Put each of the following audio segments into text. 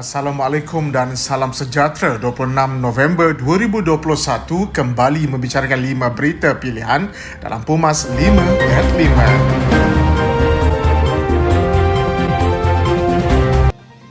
Assalamualaikum dan salam sejahtera 26 November 2021 kembali membicarakan 5 berita pilihan dalam Pumas 5 at 5.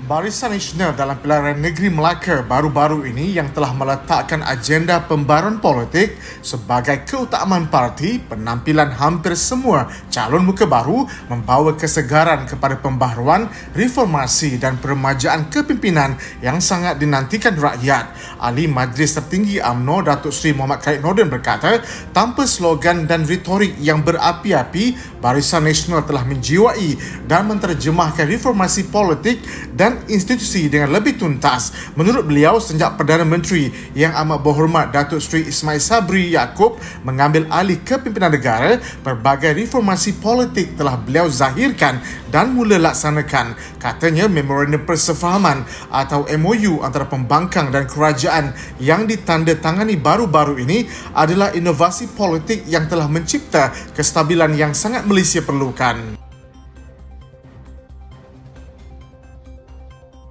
Barisan Nasional dalam pilihan negeri Melaka baru-baru ini yang telah meletakkan agenda pembaruan politik sebagai keutamaan parti, penampilan hampir semua calon muka baru membawa kesegaran kepada pembaharuan, reformasi dan peremajaan kepimpinan yang sangat dinantikan rakyat. Ahli Majlis Tertinggi AMNO Datuk Seri Muhammad Khalid Nordin berkata, tanpa slogan dan retorik yang berapi-api, Barisan Nasional telah menjiwai dan menterjemahkan reformasi politik dan institusi dengan lebih tuntas. Menurut beliau, sejak Perdana Menteri yang amat berhormat Datuk Seri Ismail Sabri Yaakob mengambil alih kepimpinan negara, berbagai reformasi politik telah beliau zahirkan dan mula laksanakan. Katanya memorandum persefahaman atau MOU antara pembangkang dan kerajaan yang ditandatangani baru-baru ini adalah inovasi politik yang telah mencipta kestabilan yang sangat Malaysia perlukan.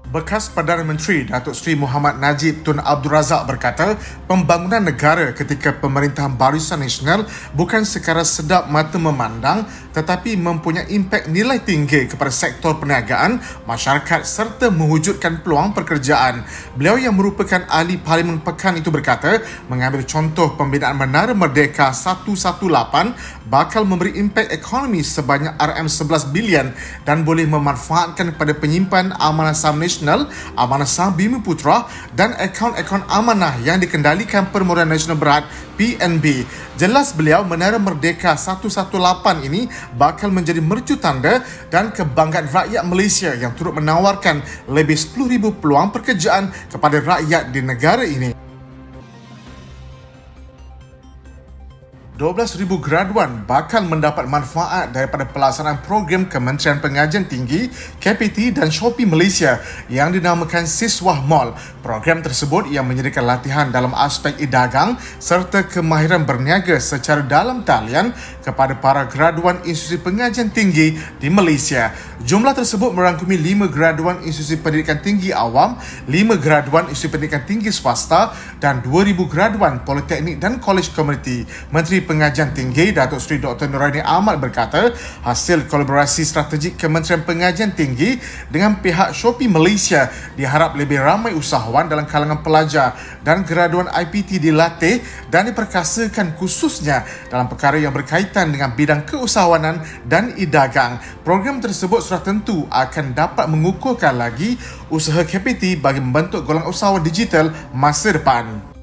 Bekas Perdana Menteri Datuk Seri Muhammad Najib Tun Abdul Razak berkata, pembangunan negara ketika pemerintahan Barisan Nasional bukan sekadar sedap mata memandang tetapi mempunyai impak nilai tinggi kepada sektor perniagaan, masyarakat serta mewujudkan peluang pekerjaan. Beliau yang merupakan ahli Parlimen Pekan itu berkata, mengambil contoh pembinaan Menara Merdeka 118 bakal memberi impak ekonomi sebanyak RM11 bilion dan boleh memanfaatkan kepada penyimpan amanah saham Nasional, Amanah Saham Bumi Putra dan akaun-akaun amanah yang dikendalikan Permodalan Nasional Berat PNB. Jelas beliau Menara Merdeka 118 ini bakal menjadi mercu tanda dan kebanggaan rakyat Malaysia yang turut menawarkan lebih 10,000 peluang pekerjaan kepada rakyat di negara ini. 12,000 graduan bakal mendapat manfaat daripada pelaksanaan program Kementerian Pengajian Tinggi KPT dan Shopee Malaysia yang dinamakan Siswah Mall. Program tersebut yang menyediakan latihan dalam aspek e-dagang serta kemahiran berniaga secara dalam talian kepada para graduan institusi pengajian tinggi di Malaysia. Jumlah tersebut merangkumi 5 graduan institusi pendidikan tinggi awam, 5 graduan institusi pendidikan tinggi swasta dan 2,000 graduan politeknik dan kolej komuniti. Menteri Pengajian Tinggi Datuk Seri Dr. Nuraini Ahmad berkata hasil kolaborasi strategik Kementerian Pengajian Tinggi dengan pihak Shopee Malaysia diharap lebih ramai usahawan dalam kalangan pelajar dan graduan IPT dilatih dan diperkasakan khususnya dalam perkara yang berkaitan dengan bidang keusahawanan dan e-dagang. Program tersebut sudah tentu akan dapat mengukuhkan lagi usaha KPT bagi membentuk golongan usahawan digital masa depan.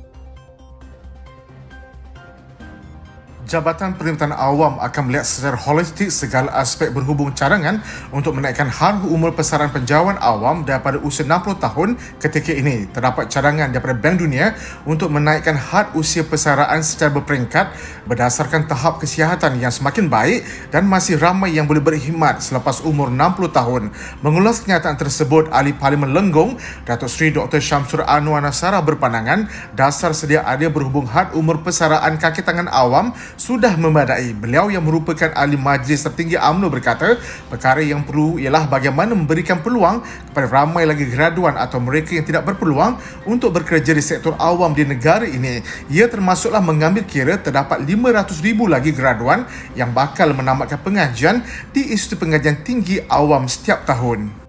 Jabatan Perkhidmatan Awam akan melihat secara holistik segala aspek berhubung cadangan untuk menaikkan harga umur pesaran penjawatan awam daripada usia 60 tahun ketika ini. Terdapat cadangan daripada Bank Dunia untuk menaikkan had usia pesaraan secara berperingkat berdasarkan tahap kesihatan yang semakin baik dan masih ramai yang boleh berkhidmat selepas umur 60 tahun. Mengulas kenyataan tersebut, Ahli Parlimen Lenggong, Datuk Seri Dr. Syamsur Anwar Nasara berpandangan dasar sedia ada berhubung had umur pesaraan kaki tangan awam sudah memadai. Beliau yang merupakan ahli majlis tertinggi AMNO berkata, perkara yang perlu ialah bagaimana memberikan peluang kepada ramai lagi graduan atau mereka yang tidak berpeluang untuk bekerja di sektor awam di negara ini. Ia termasuklah mengambil kira terdapat 500 ribu lagi graduan yang bakal menamatkan pengajian di Institut Pengajian Tinggi Awam setiap tahun.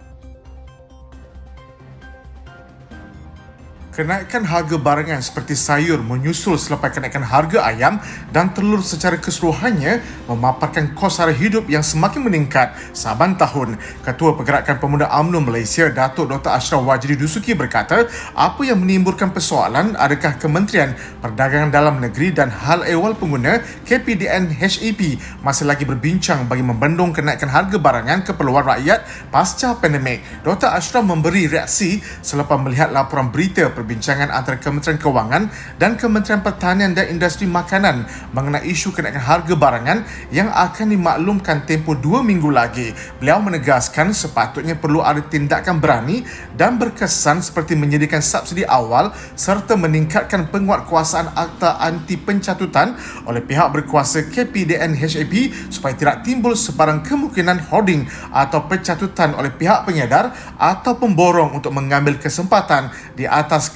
Kenaikan harga barangan seperti sayur menyusul selepas kenaikan harga ayam dan telur secara keseluruhannya memaparkan kos sara hidup yang semakin meningkat saban tahun. Ketua Pergerakan Pemuda UMNO Malaysia, Datuk Dr. Ashraf Wajidi Dusuki berkata, apa yang menimbulkan persoalan adakah Kementerian Perdagangan Dalam Negeri dan Hal Ehwal Pengguna KPDN HEP masih lagi berbincang bagi membendung kenaikan harga barangan keperluan rakyat pasca pandemik. Dr. Ashraf memberi reaksi selepas melihat laporan berita perbincangan antara Kementerian Kewangan dan Kementerian Pertanian dan Industri Makanan mengenai isu kenaikan harga barangan yang akan dimaklumkan tempoh dua minggu lagi. Beliau menegaskan sepatutnya perlu ada tindakan berani dan berkesan seperti menyediakan subsidi awal serta meningkatkan penguatkuasaan akta anti pencatutan oleh pihak berkuasa KPDN HAP supaya tidak timbul sebarang kemungkinan hoarding atau pencatutan oleh pihak penyedar atau pemborong untuk mengambil kesempatan di atas